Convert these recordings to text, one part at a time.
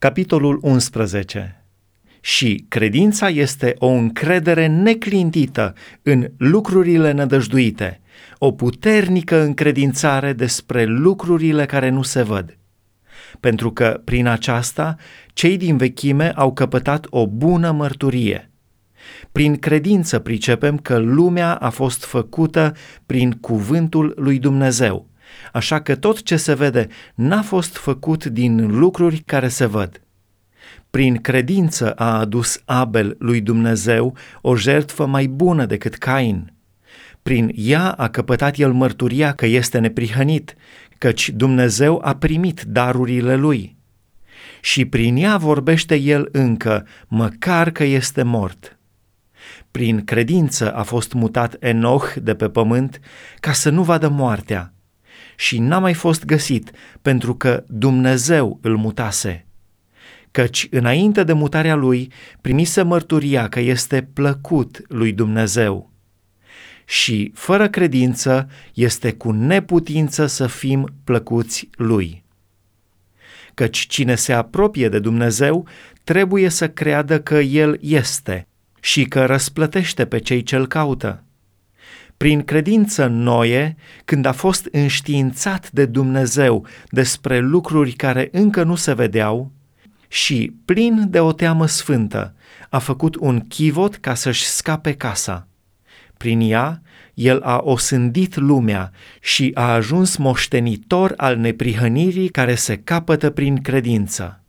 Capitolul 11 Și credința este o încredere neclintită în lucrurile nădăjduite, o puternică încredințare despre lucrurile care nu se văd. Pentru că prin aceasta cei din vechime au căpătat o bună mărturie. Prin credință pricepem că lumea a fost făcută prin cuvântul lui Dumnezeu – așa că tot ce se vede n-a fost făcut din lucruri care se văd. Prin credință a adus Abel lui Dumnezeu o jertfă mai bună decât Cain. Prin ea a căpătat el mărturia că este neprihănit, căci Dumnezeu a primit darurile lui. Și prin ea vorbește el încă, măcar că este mort. Prin credință a fost mutat Enoch de pe pământ ca să nu vadă moartea și n-a mai fost găsit pentru că Dumnezeu îl mutase. Căci înainte de mutarea lui primise mărturia că este plăcut lui Dumnezeu. Și fără credință este cu neputință să fim plăcuți lui. Căci cine se apropie de Dumnezeu trebuie să creadă că El este și că răsplătește pe cei ce-L caută prin credință Noe, când a fost înștiințat de Dumnezeu despre lucruri care încă nu se vedeau, și, plin de o teamă sfântă, a făcut un chivot ca să-și scape casa. Prin ea, el a osândit lumea și a ajuns moștenitor al neprihănirii care se capătă prin credință.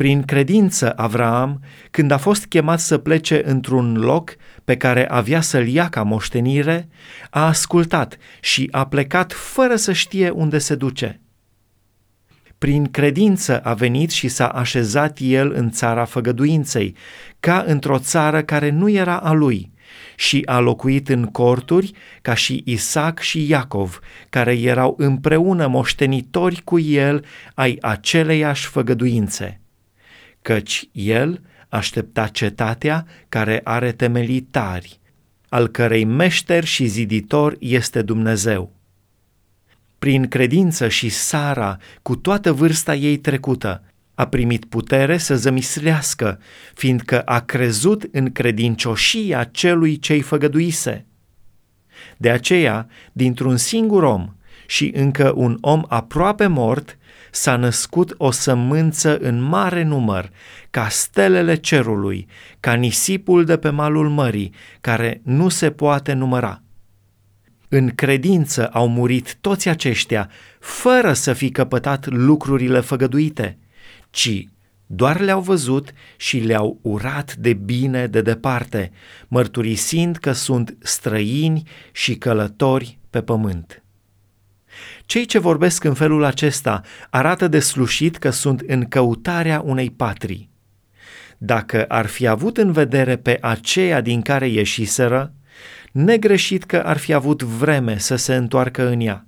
Prin credință, Avraam, când a fost chemat să plece într-un loc pe care avea să-l ia ca moștenire, a ascultat și a plecat fără să știe unde se duce. Prin credință a venit și s-a așezat el în țara făgăduinței, ca într-o țară care nu era a lui, și a locuit în corturi ca și Isaac și Iacov, care erau împreună moștenitori cu el ai aceleiași făgăduințe căci el aștepta cetatea care are temelii tari, al cărei meșter și ziditor este Dumnezeu. Prin credință și Sara, cu toată vârsta ei trecută, a primit putere să zămislească, fiindcă a crezut în credincioșia celui ce-i făgăduise. De aceea, dintr-un singur om și încă un om aproape mort, s-a născut o sămânță în mare număr, ca stelele cerului, ca nisipul de pe malul mării, care nu se poate număra. În credință au murit toți aceștia, fără să fi căpătat lucrurile făgăduite, ci doar le-au văzut și le-au urat de bine de departe, mărturisind că sunt străini și călători pe pământ. Cei ce vorbesc în felul acesta arată de slușit că sunt în căutarea unei patrii. Dacă ar fi avut în vedere pe aceea din care ieșiseră, negreșit că ar fi avut vreme să se întoarcă în ea.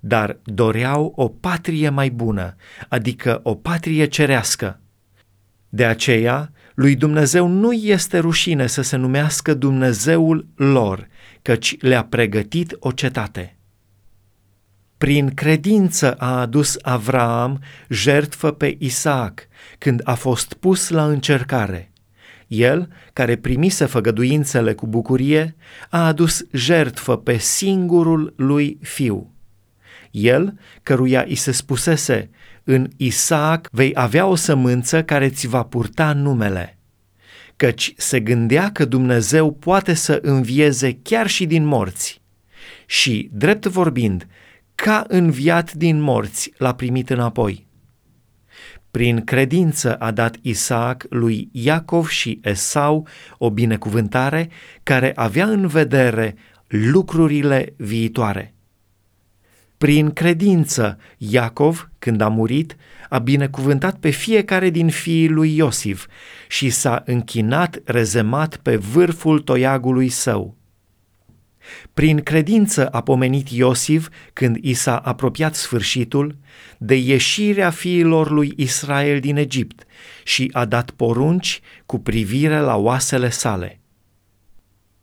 Dar doreau o patrie mai bună, adică o patrie cerească. De aceea, lui Dumnezeu nu este rușine să se numească Dumnezeul lor, căci le-a pregătit o cetate. Prin credință a adus Avraam jertfă pe Isaac când a fost pus la încercare. El, care primise făgăduințele cu bucurie, a adus jertfă pe singurul lui fiu. El, căruia i se spusese, în Isaac vei avea o sămânță care ți va purta numele. Căci se gândea că Dumnezeu poate să învieze chiar și din morți. Și, drept vorbind, ca înviat din morți l-a primit înapoi. Prin credință a dat Isaac lui Iacov și Esau o binecuvântare care avea în vedere lucrurile viitoare. Prin credință, Iacov, când a murit, a binecuvântat pe fiecare din fiii lui Iosif și s-a închinat rezemat pe vârful toiagului său. Prin credință a pomenit Iosif, când i s-a apropiat sfârșitul, de ieșirea fiilor lui Israel din Egipt și a dat porunci cu privire la oasele sale.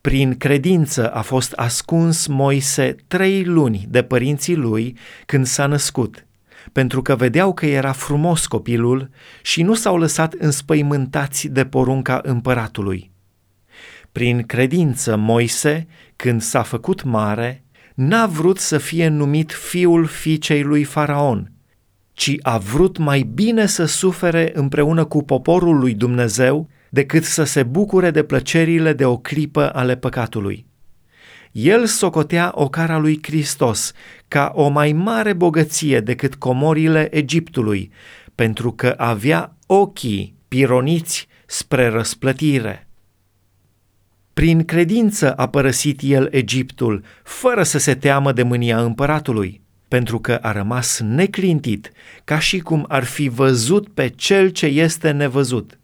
Prin credință a fost ascuns Moise trei luni de părinții lui când s-a născut, pentru că vedeau că era frumos copilul și nu s-au lăsat înspăimântați de porunca împăratului. Prin credință, Moise, când s-a făcut mare, n-a vrut să fie numit fiul fiicei lui Faraon, ci a vrut mai bine să sufere împreună cu poporul lui Dumnezeu decât să se bucure de plăcerile de o clipă ale păcatului. El socotea ocara lui Hristos ca o mai mare bogăție decât comorile Egiptului, pentru că avea ochii pironiți spre răsplătire. Prin credință a părăsit el Egiptul, fără să se teamă de mânia împăratului, pentru că a rămas neclintit, ca și cum ar fi văzut pe cel ce este nevăzut.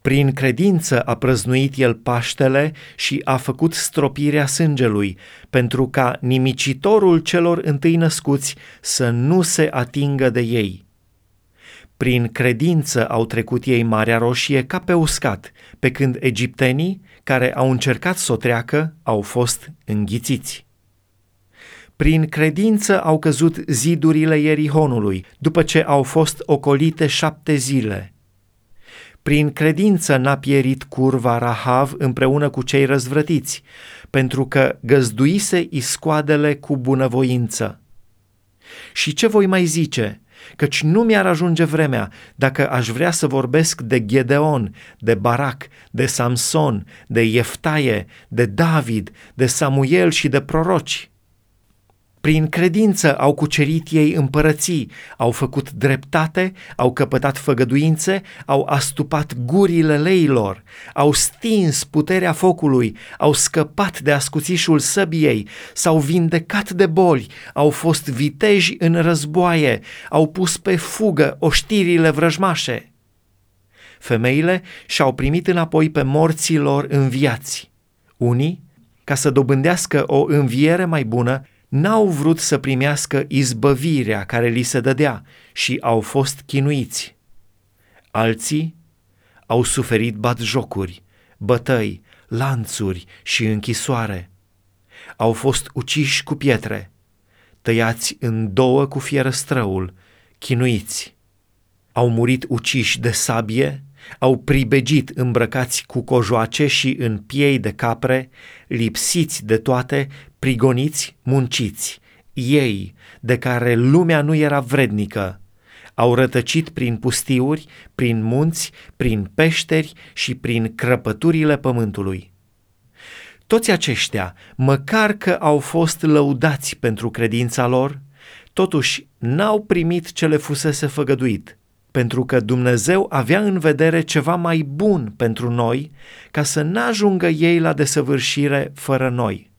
Prin credință a prăznuit el Paștele și a făcut stropirea sângelui, pentru ca nimicitorul celor întâi născuți să nu se atingă de ei. Prin credință au trecut ei Marea Roșie ca pe uscat, pe când egiptenii, care au încercat să o treacă, au fost înghițiți. Prin credință au căzut zidurile Ierihonului, după ce au fost ocolite șapte zile. Prin credință n-a pierit curva Rahav împreună cu cei răzvrătiți, pentru că găzduise iscoadele cu bunăvoință. Și ce voi mai zice? Căci nu mi-ar ajunge vremea dacă aș vrea să vorbesc de Gedeon, de Barac, de Samson, de Ieftaie, de David, de Samuel și de proroci prin credință au cucerit ei împărății, au făcut dreptate, au căpătat făgăduințe, au astupat gurile leilor, au stins puterea focului, au scăpat de ascuțișul săbiei, s-au vindecat de boli, au fost viteji în războaie, au pus pe fugă oștirile vrăjmașe. Femeile și-au primit înapoi pe morții lor înviați. Unii, ca să dobândească o înviere mai bună, n-au vrut să primească izbăvirea care li se dădea și au fost chinuiți. Alții au suferit batjocuri, bătăi, lanțuri și închisoare. Au fost uciși cu pietre, tăiați în două cu fierăstrăul, chinuiți. Au murit uciși de sabie, au pribegit îmbrăcați cu cojoace și în piei de capre, lipsiți de toate, prigoniți, munciți, ei, de care lumea nu era vrednică, au rătăcit prin pustiuri, prin munți, prin peșteri și prin crăpăturile pământului. Toți aceștia, măcar că au fost lăudați pentru credința lor, totuși n-au primit ce le fusese făgăduit – pentru că Dumnezeu avea în vedere ceva mai bun pentru noi, ca să n-ajungă ei la desăvârșire fără noi.